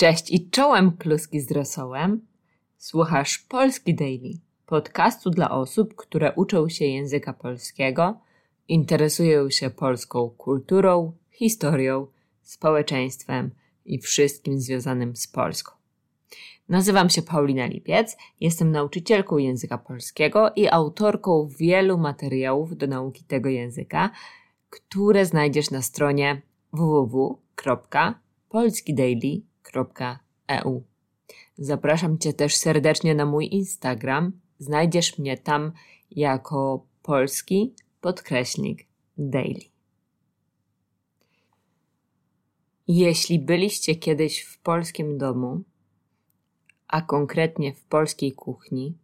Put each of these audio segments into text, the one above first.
Cześć i czołem kluski z rosołem. Słuchasz Polski Daily, podcastu dla osób, które uczą się języka polskiego, interesują się polską kulturą, historią, społeczeństwem i wszystkim związanym z Polską. Nazywam się Paulina Lipiec, jestem nauczycielką języka polskiego i autorką wielu materiałów do nauki tego języka, które znajdziesz na stronie www.polskidaily.eu. Zapraszam Cię też serdecznie na mój Instagram. Znajdziesz mnie tam jako polski podkreśnik daily. Jeśli byliście kiedyś w polskim domu, a konkretnie w polskiej kuchni,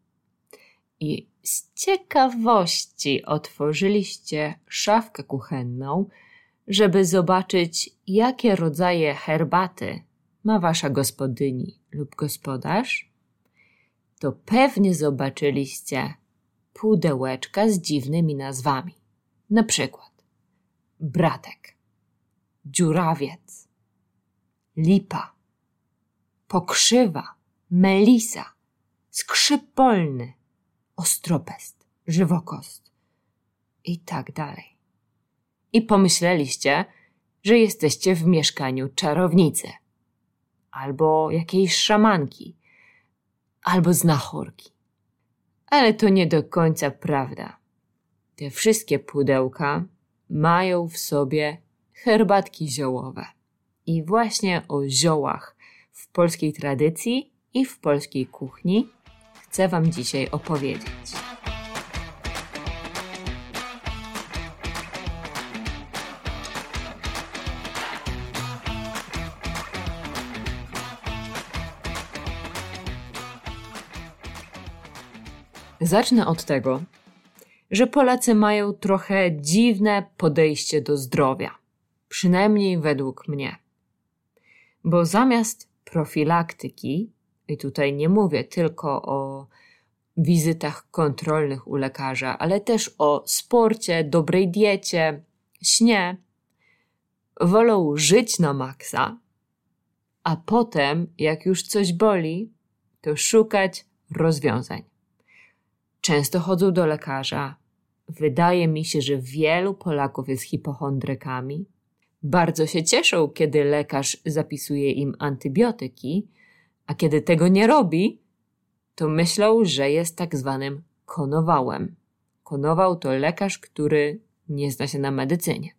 i z ciekawości otworzyliście szafkę kuchenną, żeby zobaczyć, jakie rodzaje herbaty ma wasza gospodyni lub gospodarz, to pewnie zobaczyliście pudełeczka z dziwnymi nazwami. Na przykład bratek, dziurawiec, lipa, pokrzywa, melisa, skrzyp polny, ostropest, żywokost i tak dalej. I pomyśleliście, że jesteście w mieszkaniu czarownicy, albo jakiejś szamanki, albo znachorki. Ale to nie do końca prawda. Te wszystkie pudełka mają w sobie herbatki ziołowe. I właśnie o ziołach w polskiej tradycji i w polskiej kuchni chcę Wam dzisiaj opowiedzieć. Zacznę od tego, że Polacy mają trochę dziwne podejście do zdrowia, przynajmniej według mnie. Bo zamiast profilaktyki i tutaj nie mówię tylko o wizytach kontrolnych u lekarza, ale też o sporcie, dobrej diecie, śnie. Wolą żyć na maksa, a potem, jak już coś boli, to szukać rozwiązań. Często chodzą do lekarza. Wydaje mi się, że wielu Polaków jest hipochondrykami. Bardzo się cieszą, kiedy lekarz zapisuje im antybiotyki, a kiedy tego nie robi, to myślą, że jest tak zwanym konowałem. Konował to lekarz, który nie zna się na medycynie.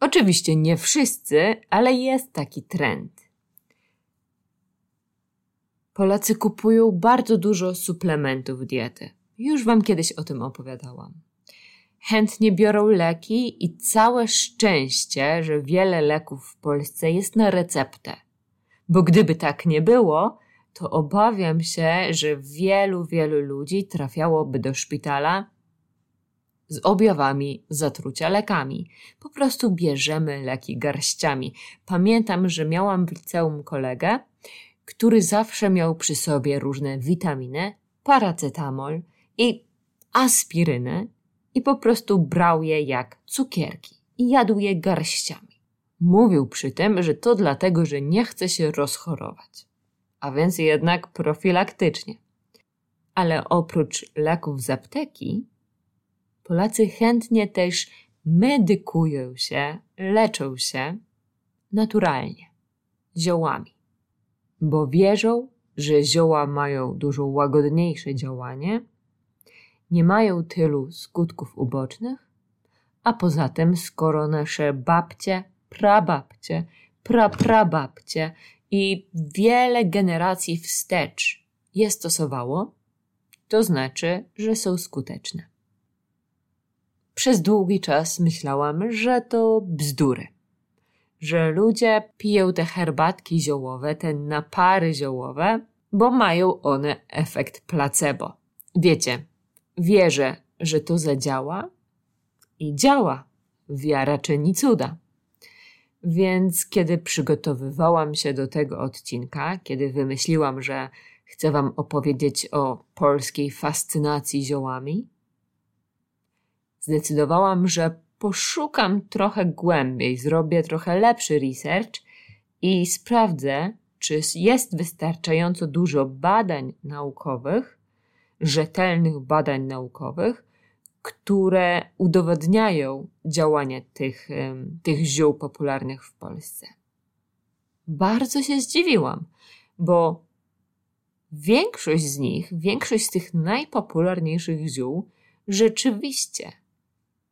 Oczywiście nie wszyscy, ale jest taki trend. Polacy kupują bardzo dużo suplementów diety. Już Wam kiedyś o tym opowiadałam chętnie biorą leki i całe szczęście, że wiele leków w Polsce jest na receptę. Bo gdyby tak nie było, to obawiam się, że wielu, wielu ludzi trafiałoby do szpitala z objawami zatrucia lekami. Po prostu bierzemy leki garściami. Pamiętam, że miałam w liceum kolegę, który zawsze miał przy sobie różne witaminy, paracetamol i aspirynę, i po prostu brał je jak cukierki i jadł je garściami. Mówił przy tym, że to dlatego, że nie chce się rozchorować, a więc jednak profilaktycznie. Ale oprócz leków z apteki, Polacy chętnie też medykują się, leczą się naturalnie, ziołami, bo wierzą, że zioła mają dużo łagodniejsze działanie nie mają tylu skutków ubocznych, a poza tym, skoro nasze babcie, prababcie, praprababcie i wiele generacji wstecz je stosowało, to znaczy, że są skuteczne. Przez długi czas myślałam, że to bzdury, że ludzie piją te herbatki ziołowe, te napary ziołowe, bo mają one efekt placebo. Wiecie, Wierzę, że to zadziała i działa. Wiara czyni cuda. Więc kiedy przygotowywałam się do tego odcinka, kiedy wymyśliłam, że chcę Wam opowiedzieć o polskiej fascynacji ziołami, zdecydowałam, że poszukam trochę głębiej, zrobię trochę lepszy research i sprawdzę, czy jest wystarczająco dużo badań naukowych, rzetelnych badań naukowych, które udowadniają działanie tych, tych ziół popularnych w Polsce. Bardzo się zdziwiłam, bo większość z nich, większość z tych najpopularniejszych ziół rzeczywiście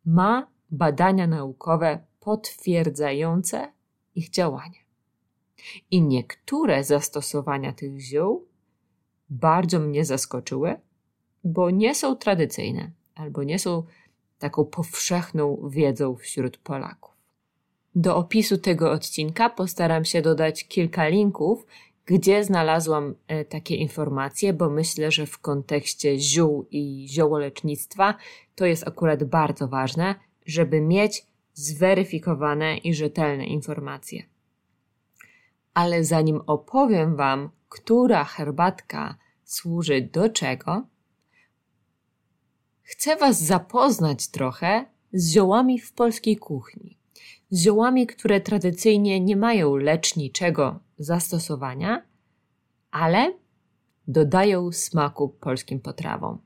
ma badania naukowe potwierdzające ich działanie. I niektóre zastosowania tych ziół bardzo mnie zaskoczyły, bo nie są tradycyjne albo nie są taką powszechną wiedzą wśród Polaków. Do opisu tego odcinka postaram się dodać kilka linków, gdzie znalazłam e, takie informacje, bo myślę, że w kontekście ziół i ziołolecznictwa to jest akurat bardzo ważne, żeby mieć zweryfikowane i rzetelne informacje. Ale zanim opowiem Wam, która herbatka służy do czego, chcę Was zapoznać trochę z ziołami w polskiej kuchni. Z ziołami, które tradycyjnie nie mają leczniczego zastosowania, ale dodają smaku polskim potrawom.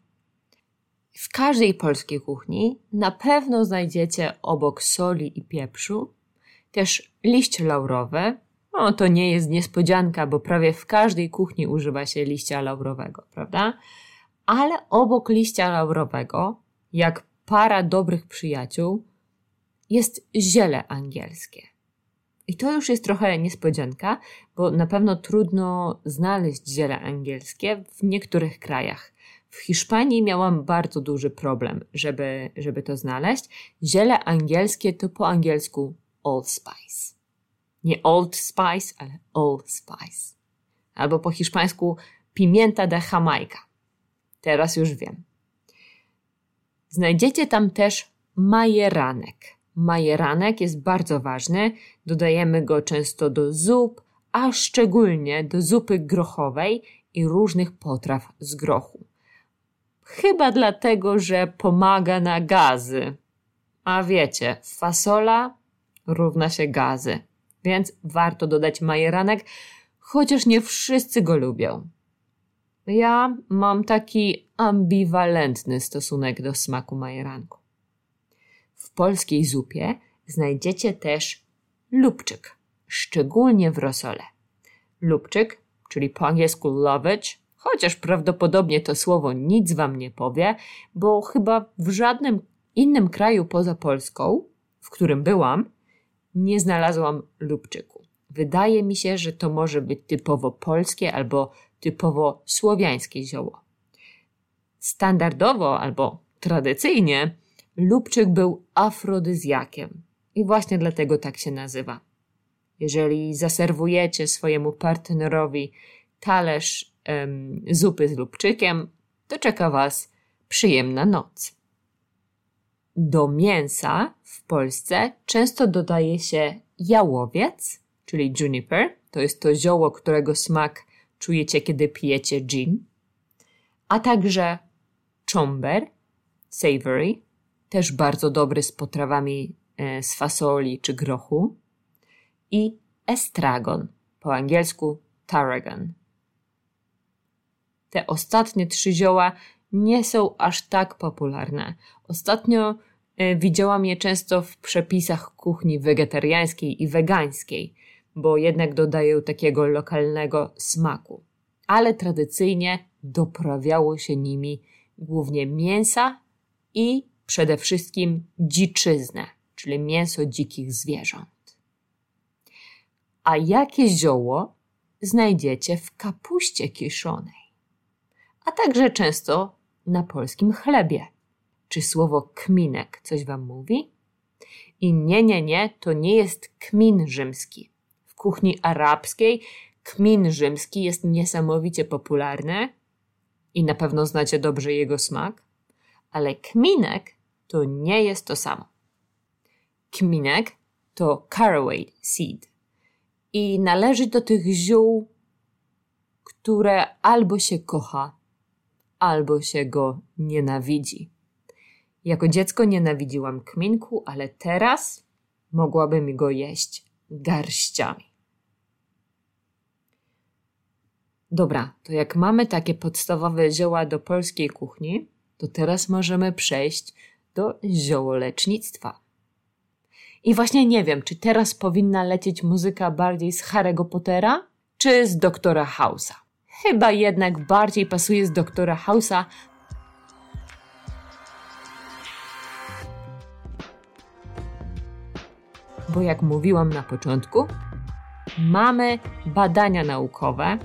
W każdej polskiej kuchni na pewno znajdziecie obok soli i pieprzu też liść laurowy. No, to nie jest niespodzianka, bo prawie w każdej kuchni używa się liścia laurowego, prawda? Ale obok liścia laurowego, jak para dobrych przyjaciół, jest ziele angielskie. I to już jest trochę niespodzianka, bo na pewno trudno znaleźć ziele angielskie w niektórych krajach. W Hiszpanii miałam bardzo duży problem, żeby, żeby to znaleźć. Ziele angielskie to po angielsku allspice. Nie old spice, ale allspice. Albo po hiszpańsku pimienta de Jamaica. Teraz już wiem. Znajdziecie tam też majeranek. Majeranek jest bardzo ważny. Dodajemy go często do zup, a szczególnie do zupy grochowej i różnych potraw z grochu. Chyba dlatego, że pomaga na gazy. A wiecie, fasola równa się gazy, więc warto dodać majeranek, chociaż nie wszyscy go lubią. Ja mam taki ambiwalentny stosunek do smaku majeranku. W polskiej zupie znajdziecie też lubczyk, szczególnie w rosole. Lubczyk, czyli po angielsku lovage, chociaż prawdopodobnie to słowo nic wam nie powie, bo chyba w żadnym innym kraju poza Polską, w którym byłam, nie znalazłam lubczyku. Wydaje mi się, że to może być typowo polskie albo typowo słowiańskie zioło. Standardowo albo tradycyjnie lubczyk był afrodyzjakiem i właśnie dlatego tak się nazywa. Jeżeli zaserwujecie swojemu partnerowi talerz um, zupy z lubczykiem, to czeka Was przyjemna noc. Do mięsa w Polsce często dodaje się jałowiec, czyli juniper. To jest to zioło, którego smak czujecie, kiedy pijecie gin. A także czomber, savory, też bardzo dobry z potrawami e, z fasoli czy grochu. I estragon, po angielsku tarragon te ostatnie trzy zioła nie są aż tak popularne. Ostatnio e, widziałam je często w przepisach kuchni wegetariańskiej i wegańskiej, bo jednak dodają takiego lokalnego smaku. Ale tradycyjnie doprawiało się nimi głównie mięsa i przede wszystkim dziczyznę, czyli mięso dzikich zwierząt. A jakie zioło znajdziecie w kapuście kiszonej? A także często na polskim chlebie. Czy słowo kminek coś wam mówi? I nie, nie, nie, to nie jest kmin rzymski. W kuchni arabskiej kmin rzymski jest niesamowicie popularny i na pewno znacie dobrze jego smak, ale kminek to nie jest to samo. Kminek to caraway seed i należy do tych ziół, które albo się kocha, albo się go nienawidzi. Jako dziecko nienawidziłam kminku, ale teraz mogłabym go jeść garściami. Dobra, to jak mamy takie podstawowe zioła do polskiej kuchni, to teraz możemy przejść do ziołolecznictwa. I właśnie nie wiem, czy teraz powinna lecieć muzyka bardziej z Harry'ego Pottera, czy z doktora House'a. Chyba jednak bardziej pasuje z doktora House'a, bo jak mówiłam na początku, mamy badania naukowe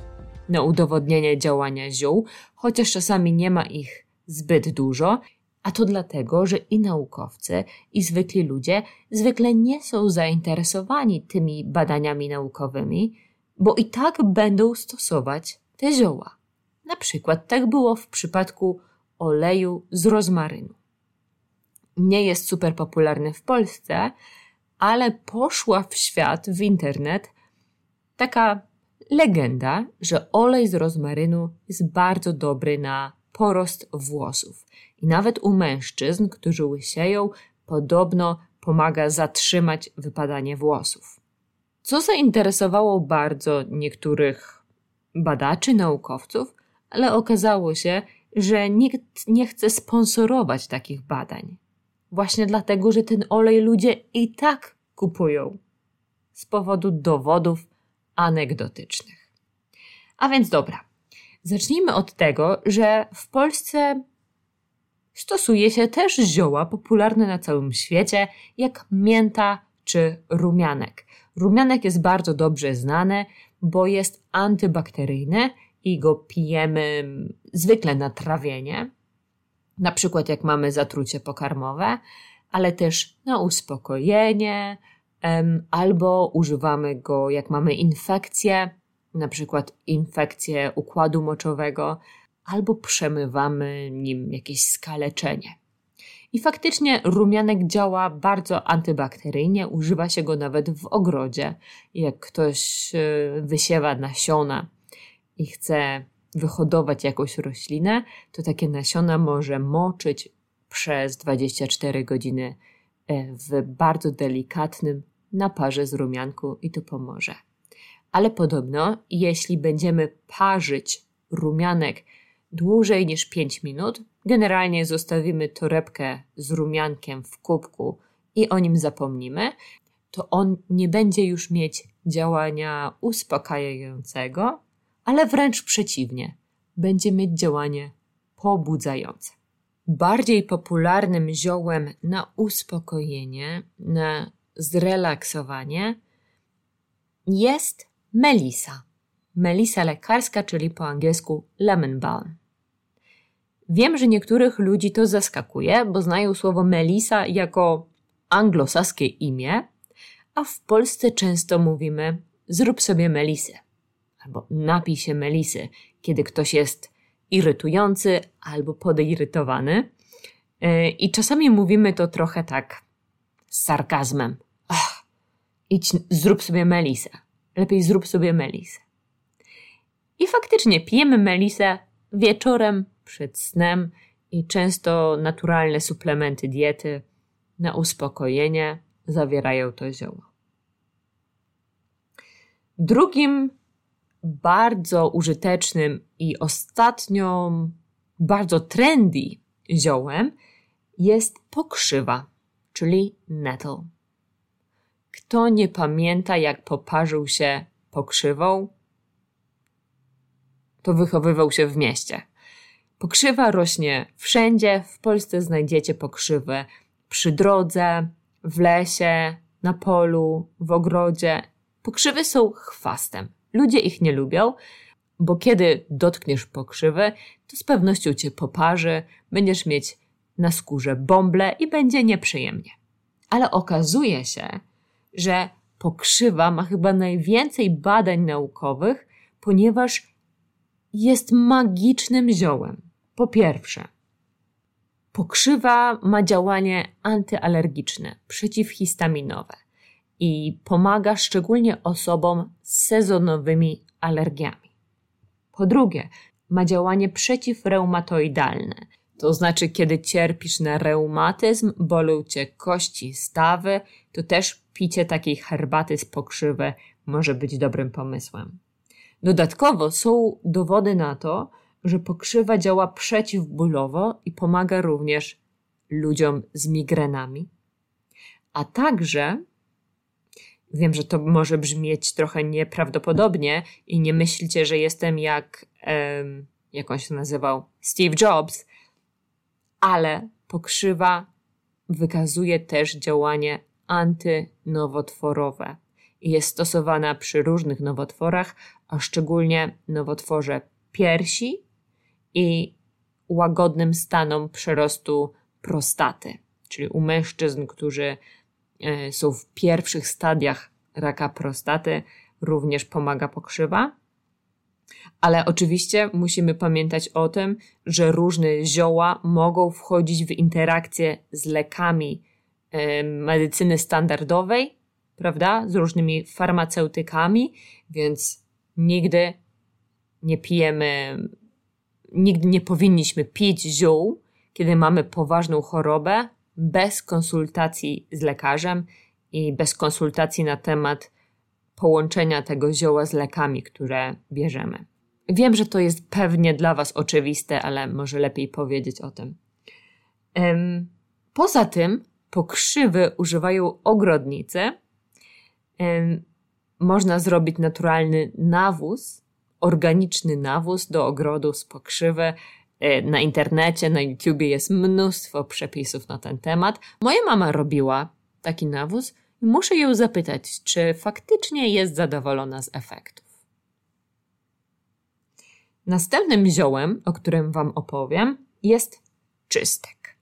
na udowodnienie działania ziół, chociaż czasami nie ma ich zbyt dużo, a to dlatego, że i naukowcy, i zwykli ludzie zwykle nie są zainteresowani tymi badaniami naukowymi, bo i tak będą stosować te zioła. Na przykład tak było w przypadku oleju z rozmarynu. Nie jest super popularny w Polsce, ale poszła w świat, w internet, taka legenda, że olej z rozmarynu jest bardzo dobry na porost włosów. I nawet u mężczyzn, którzy łysieją, podobno pomaga zatrzymać wypadanie włosów. Co zainteresowało bardzo niektórych badaczy, naukowców, ale okazało się, że nikt nie chce sponsorować takich badań. Właśnie dlatego, że ten olej ludzie i tak kupują z powodu dowodów anegdotycznych. A więc dobra, zacznijmy od tego, że w Polsce stosuje się też zioła popularne na całym świecie, jak mięta czy rumianek. Rumianek jest bardzo dobrze znany, bo jest antybakteryjny i go pijemy zwykle na trawienie, na przykład jak mamy zatrucie pokarmowe, ale też na uspokojenie, albo używamy go jak mamy infekcję, na przykład infekcję układu moczowego, albo przemywamy nim jakieś skaleczenie. I faktycznie rumianek działa bardzo antybakteryjnie, używa się go nawet w ogrodzie. Jak ktoś e, wysiewa nasiona i chce wyhodować jakąś roślinę, to takie nasiona może moczyć przez 24 godziny e, w bardzo delikatnym naparze z rumianku i to pomoże. Ale podobno, jeśli będziemy parzyć rumianek dłużej niż 5 minut, generalnie zostawimy torebkę z rumiankiem w kubku i o nim zapomnimy, to on nie będzie już mieć działania uspokajającego, ale wręcz przeciwnie, będzie mieć działanie pobudzające. Bardziej popularnym ziołem na uspokojenie, na zrelaksowanie jest melisa. Melisa lekarska, czyli po angielsku lemon balm. Wiem, że niektórych ludzi to zaskakuje, bo znają słowo melisa jako anglosaskie imię, a w Polsce często mówimy zrób sobie melisę albo napij się melisy, kiedy ktoś jest irytujący albo podeirytowany. E, I czasami mówimy to trochę tak z sarkazmem. Idź, zrób sobie melisę. Lepiej zrób sobie melisę. I faktycznie pijemy melisę wieczorem przed snem i często naturalne suplementy diety na uspokojenie zawierają to zioło. Drugim bardzo użytecznym i ostatnio bardzo trendy ziołem jest pokrzywa, czyli nettle. Kto nie pamięta, jak poparzył się pokrzywą, to wychowywał się w mieście. Pokrzywa rośnie wszędzie. W Polsce znajdziecie pokrzywę przy drodze, w lesie, na polu, w ogrodzie. Pokrzywy są chwastem. Ludzie ich nie lubią, bo kiedy dotkniesz pokrzywy, to z pewnością cię poparzy, będziesz mieć na skórze bąble i będzie nieprzyjemnie. Ale okazuje się, że pokrzywa ma chyba najwięcej badań naukowych, ponieważ jest magicznym ziołem. Po pierwsze, pokrzywa ma działanie antyalergiczne, przeciwhistaminowe i pomaga szczególnie osobom z sezonowymi alergiami. Po drugie, ma działanie przeciwreumatoidalne, to znaczy, kiedy cierpisz na reumatyzm, bolą cię kości, stawy, to też picie takiej herbaty z pokrzywy może być dobrym pomysłem. Dodatkowo są dowody na to, że pokrzywa działa przeciwbólowo i pomaga również ludziom z migrenami. A także, wiem, że to może brzmieć trochę nieprawdopodobnie i nie myślcie, że jestem jak, jak on się nazywał, Steve Jobs, ale pokrzywa wykazuje też działanie antynowotworowe i jest stosowana przy różnych nowotworach, a szczególnie nowotworze piersi i łagodnym stanom przerostu prostaty, czyli u mężczyzn, którzy e, są w pierwszych stadiach raka prostaty, również pomaga pokrzywa. Ale oczywiście musimy pamiętać o tym, że różne zioła mogą wchodzić w interakcję z lekami e, medycyny standardowej, prawda, z różnymi farmaceutykami, więc nigdy nie pijemy, nigdy nie powinniśmy pić ziół, kiedy mamy poważną chorobę, bez konsultacji z lekarzem i bez konsultacji na temat połączenia tego zioła z lekami, które bierzemy. Wiem, że to jest pewnie dla Was oczywiste, ale może lepiej powiedzieć o tym. Poza tym, pokrzywy używają ogrodnicy. Można zrobić naturalny nawóz, organiczny nawóz do ogrodu z pokrzywy. E, na internecie, na YouTubie jest mnóstwo przepisów na ten temat. Moja mama robiła taki nawóz i muszę ją zapytać, czy faktycznie jest zadowolona z efektów. Następnym ziołem, o którym Wam opowiem, jest czystek.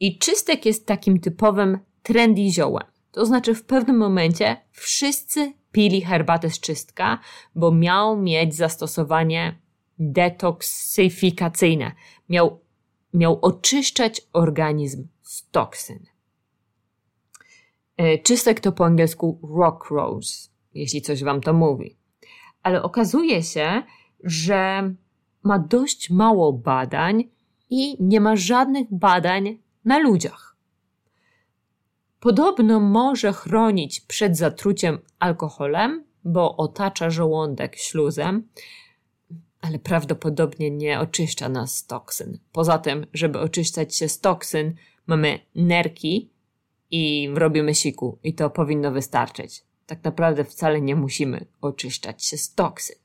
I czystek jest takim typowym trendy ziołem. To znaczy, w pewnym momencie wszyscy pili herbatę z czystka, bo miał mieć zastosowanie detoksyfikacyjne. Miał, miał oczyszczać organizm z toksyn. E, czystek to po angielsku rock rose, jeśli coś wam to mówi. Ale okazuje się, że ma dość mało badań i nie ma żadnych badań na ludziach. Podobno może chronić przed zatruciem alkoholem, bo otacza żołądek śluzem, ale prawdopodobnie nie oczyszcza nas z toksyn. Poza tym, żeby oczyszczać się z toksyn, mamy nerki i robimy siku i to powinno wystarczyć. Tak naprawdę wcale nie musimy oczyszczać się z toksyn.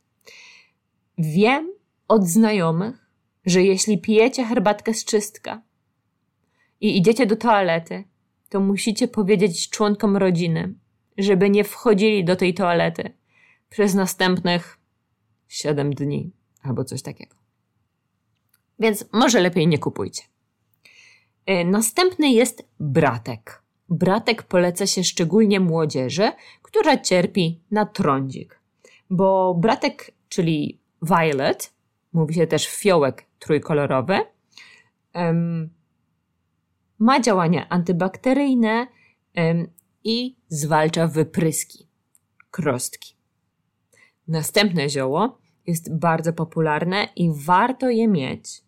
Wiem od znajomych, że jeśli pijecie herbatkę z czystka i idziecie do toalety, to musicie powiedzieć członkom rodziny, żeby nie wchodzili do tej toalety przez następnych 7 dni albo coś takiego. Więc może lepiej nie kupujcie. Y, następny jest bratek. Bratek poleca się szczególnie młodzieży, która cierpi na trądzik, bo bratek, czyli violet, mówi się też fiołek trójkolorowy, ma działania antybakteryjne i zwalcza wypryski, krostki. Następne zioło jest bardzo popularne i warto je mieć.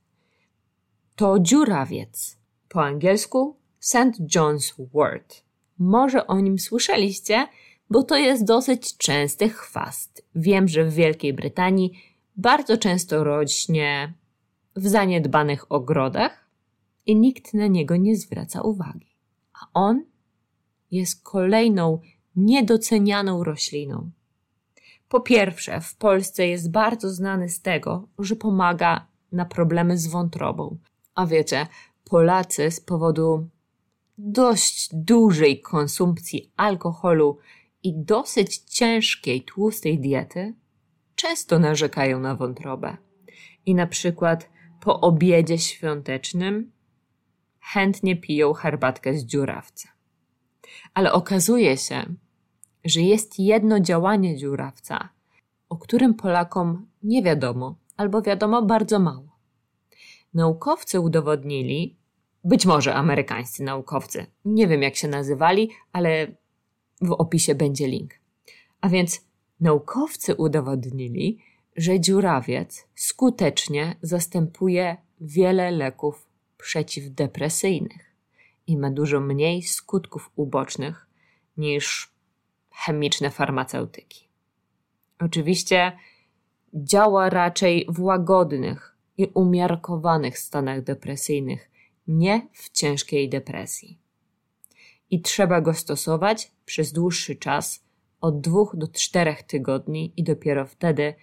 To dziurawiec, po angielsku St. John's Wort. Może o nim słyszeliście, bo to jest dosyć częsty chwast. Wiem, że w Wielkiej Brytanii bardzo często rośnie w zaniedbanych ogrodach i nikt na niego nie zwraca uwagi. A on jest kolejną niedocenianą rośliną. Po pierwsze, w Polsce jest bardzo znany z tego, że pomaga na problemy z wątrobą. A wiecie, Polacy z powodu dość dużej konsumpcji alkoholu i dosyć ciężkiej, tłustej diety często narzekają na wątrobę. I na przykład po obiedzie świątecznym chętnie piją herbatkę z dziurawca. Ale okazuje się, że jest jedno działanie dziurawca, o którym Polakom nie wiadomo, albo wiadomo bardzo mało. Naukowcy udowodnili, być może amerykańscy naukowcy, nie wiem jak się nazywali, ale w opisie będzie link. A więc naukowcy udowodnili, że dziurawiec skutecznie zastępuje wiele leków przeciwdepresyjnych i ma dużo mniej skutków ubocznych niż chemiczne farmaceutyki. Oczywiście działa raczej w łagodnych i umiarkowanych stanach depresyjnych, nie w ciężkiej depresji. I trzeba go stosować przez dłuższy czas, od dwóch do czterech tygodni, i dopiero wtedy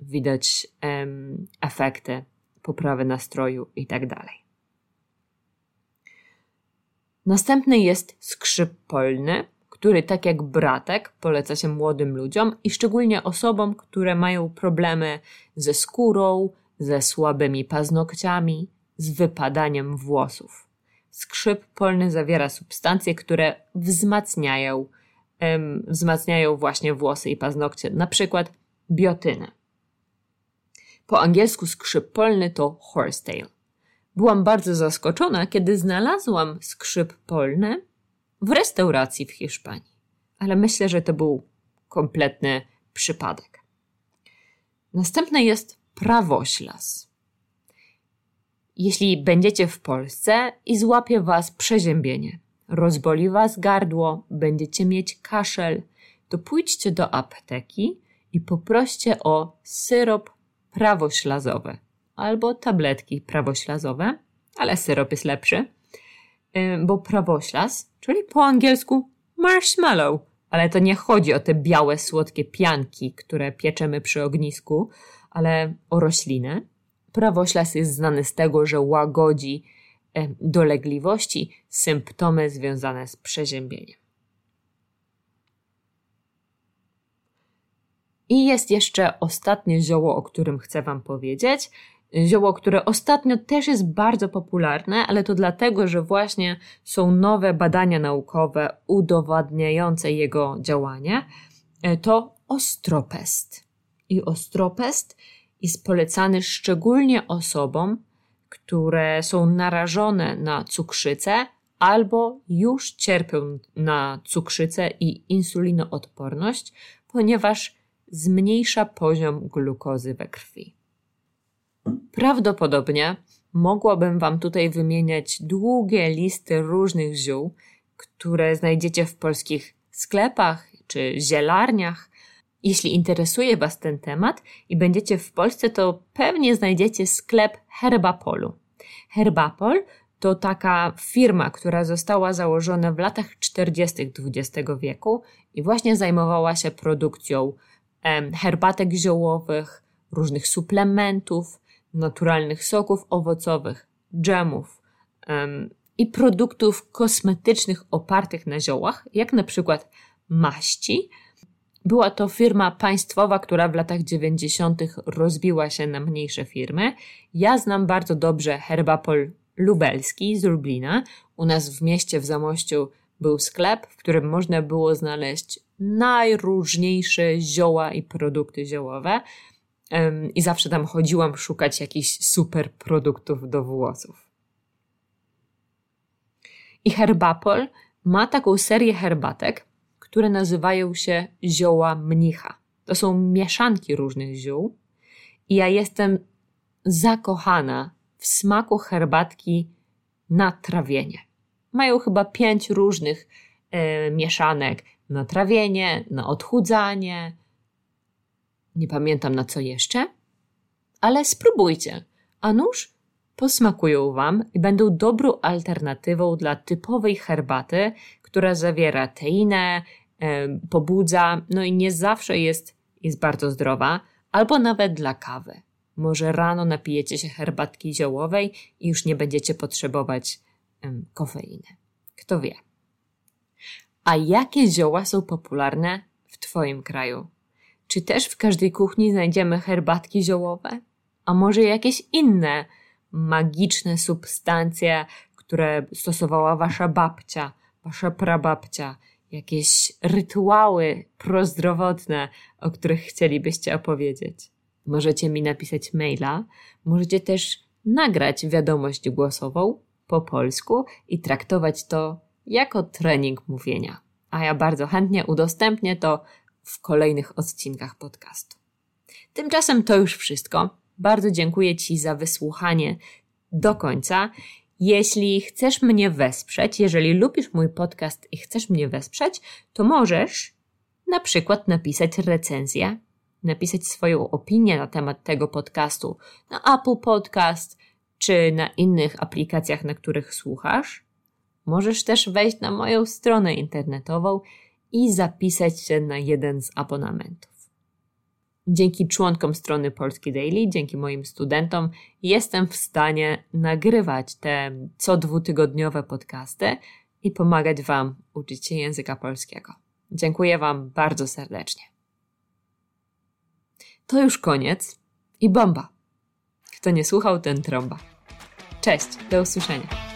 widać um, efekty poprawy nastroju i tak. Następny jest skrzyp polny, który tak jak bratek poleca się młodym ludziom i szczególnie osobom, które mają problemy ze skórą, ze słabymi paznokciami, z wypadaniem włosów. Skrzyp polny zawiera substancje, które wzmacniają, um, wzmacniają właśnie włosy i paznokcie, na przykład biotynę. Po angielsku skrzyp polny to horsetail. Byłam bardzo zaskoczona, kiedy znalazłam skrzyp polny w restauracji w Hiszpanii, ale myślę, że to był kompletny przypadek. Następny jest prawoślas. Jeśli będziecie w Polsce i złapie was przeziębienie, rozboli was gardło, będziecie mieć kaszel, to pójdźcie do apteki i poproście o syrop prawoślazowy albo tabletki prawoślazowe, ale syrop jest lepszy, bo prawoślaz, czyli po angielsku marshmallow, ale to nie chodzi o te białe, słodkie pianki, które pieczemy przy ognisku, ale o roślinę. Prawoślas jest znany z tego, że łagodzi dolegliwości, symptomy związane z przeziębieniem. I jest jeszcze ostatnie zioło, o którym chcę Wam powiedzieć. Zioło, które ostatnio też jest bardzo popularne, ale to dlatego, że właśnie są nowe badania naukowe udowadniające jego działanie. E, to ostropest. I ostropest jest polecany szczególnie osobom, które są narażone na cukrzycę albo już cierpią na cukrzycę i insulinoodporność, ponieważ zmniejsza poziom glukozy we krwi. Prawdopodobnie mogłabym Wam tutaj wymieniać długie listy różnych ziół, które znajdziecie w polskich sklepach czy zielarniach. Jeśli interesuje Was ten temat i będziecie w Polsce, to pewnie znajdziecie sklep Herbapolu. Herbapol to taka firma, która została założona w latach 40. XX wieku i właśnie zajmowała się produkcją herbatek ziołowych, różnych suplementów, naturalnych soków owocowych, dżemów i produktów kosmetycznych opartych na ziołach, jak na przykład maści. Była to firma państwowa, która w latach 90. rozbiła się na mniejsze firmy. Ja znam bardzo dobrze Herbapol Lubelski z Lublina. U nas w mieście w Zamościu był sklep, w którym można było znaleźć najróżniejsze zioła i produkty ziołowe. I zawsze tam chodziłam szukać jakichś super produktów do włosów. I Herbapol ma taką serię herbatek, które nazywają się zioła mnicha. To są mieszanki różnych ziół. I ja jestem zakochana w smaku herbatki na trawienie. Mają chyba pięć różnych e, mieszanek na trawienie, na odchudzanie. Nie pamiętam na co jeszcze, ale spróbujcie. A nuż posmakują Wam i będą dobrą alternatywą dla typowej herbaty, która zawiera teinę, e, pobudza, no i nie zawsze jest, jest bardzo zdrowa, albo nawet dla kawy. Może rano napijecie się herbatki ziołowej i już nie będziecie potrzebować kofeiny. Kto wie? A jakie zioła są popularne w Twoim kraju? Czy też w każdej kuchni znajdziemy herbatki ziołowe? A może jakieś inne magiczne substancje, które stosowała Wasza babcia, Wasza prababcia, jakieś rytuały prozdrowotne, o których chcielibyście opowiedzieć? Możecie mi napisać maila, możecie też nagrać wiadomość głosową po polsku i traktować to jako trening mówienia. A ja bardzo chętnie udostępnię to w kolejnych odcinkach podcastu. Tymczasem to już wszystko. Bardzo dziękuję Ci za wysłuchanie do końca. Jeśli chcesz mnie wesprzeć, jeżeli lubisz mój podcast i chcesz mnie wesprzeć, to możesz na przykład napisać recenzję napisać swoją opinię na temat tego podcastu na Apple Podcast czy na innych aplikacjach, na których słuchasz. Możesz też wejść na moją stronę internetową i zapisać się na jeden z abonamentów. Dzięki członkom strony Polski Daily, dzięki moim studentom, jestem w stanie nagrywać te co dwutygodniowe podcasty i pomagać Wam uczyć się języka polskiego. Dziękuję Wam bardzo serdecznie. To już koniec i bomba. Kto nie słuchał, ten trąba. Cześć, do usłyszenia.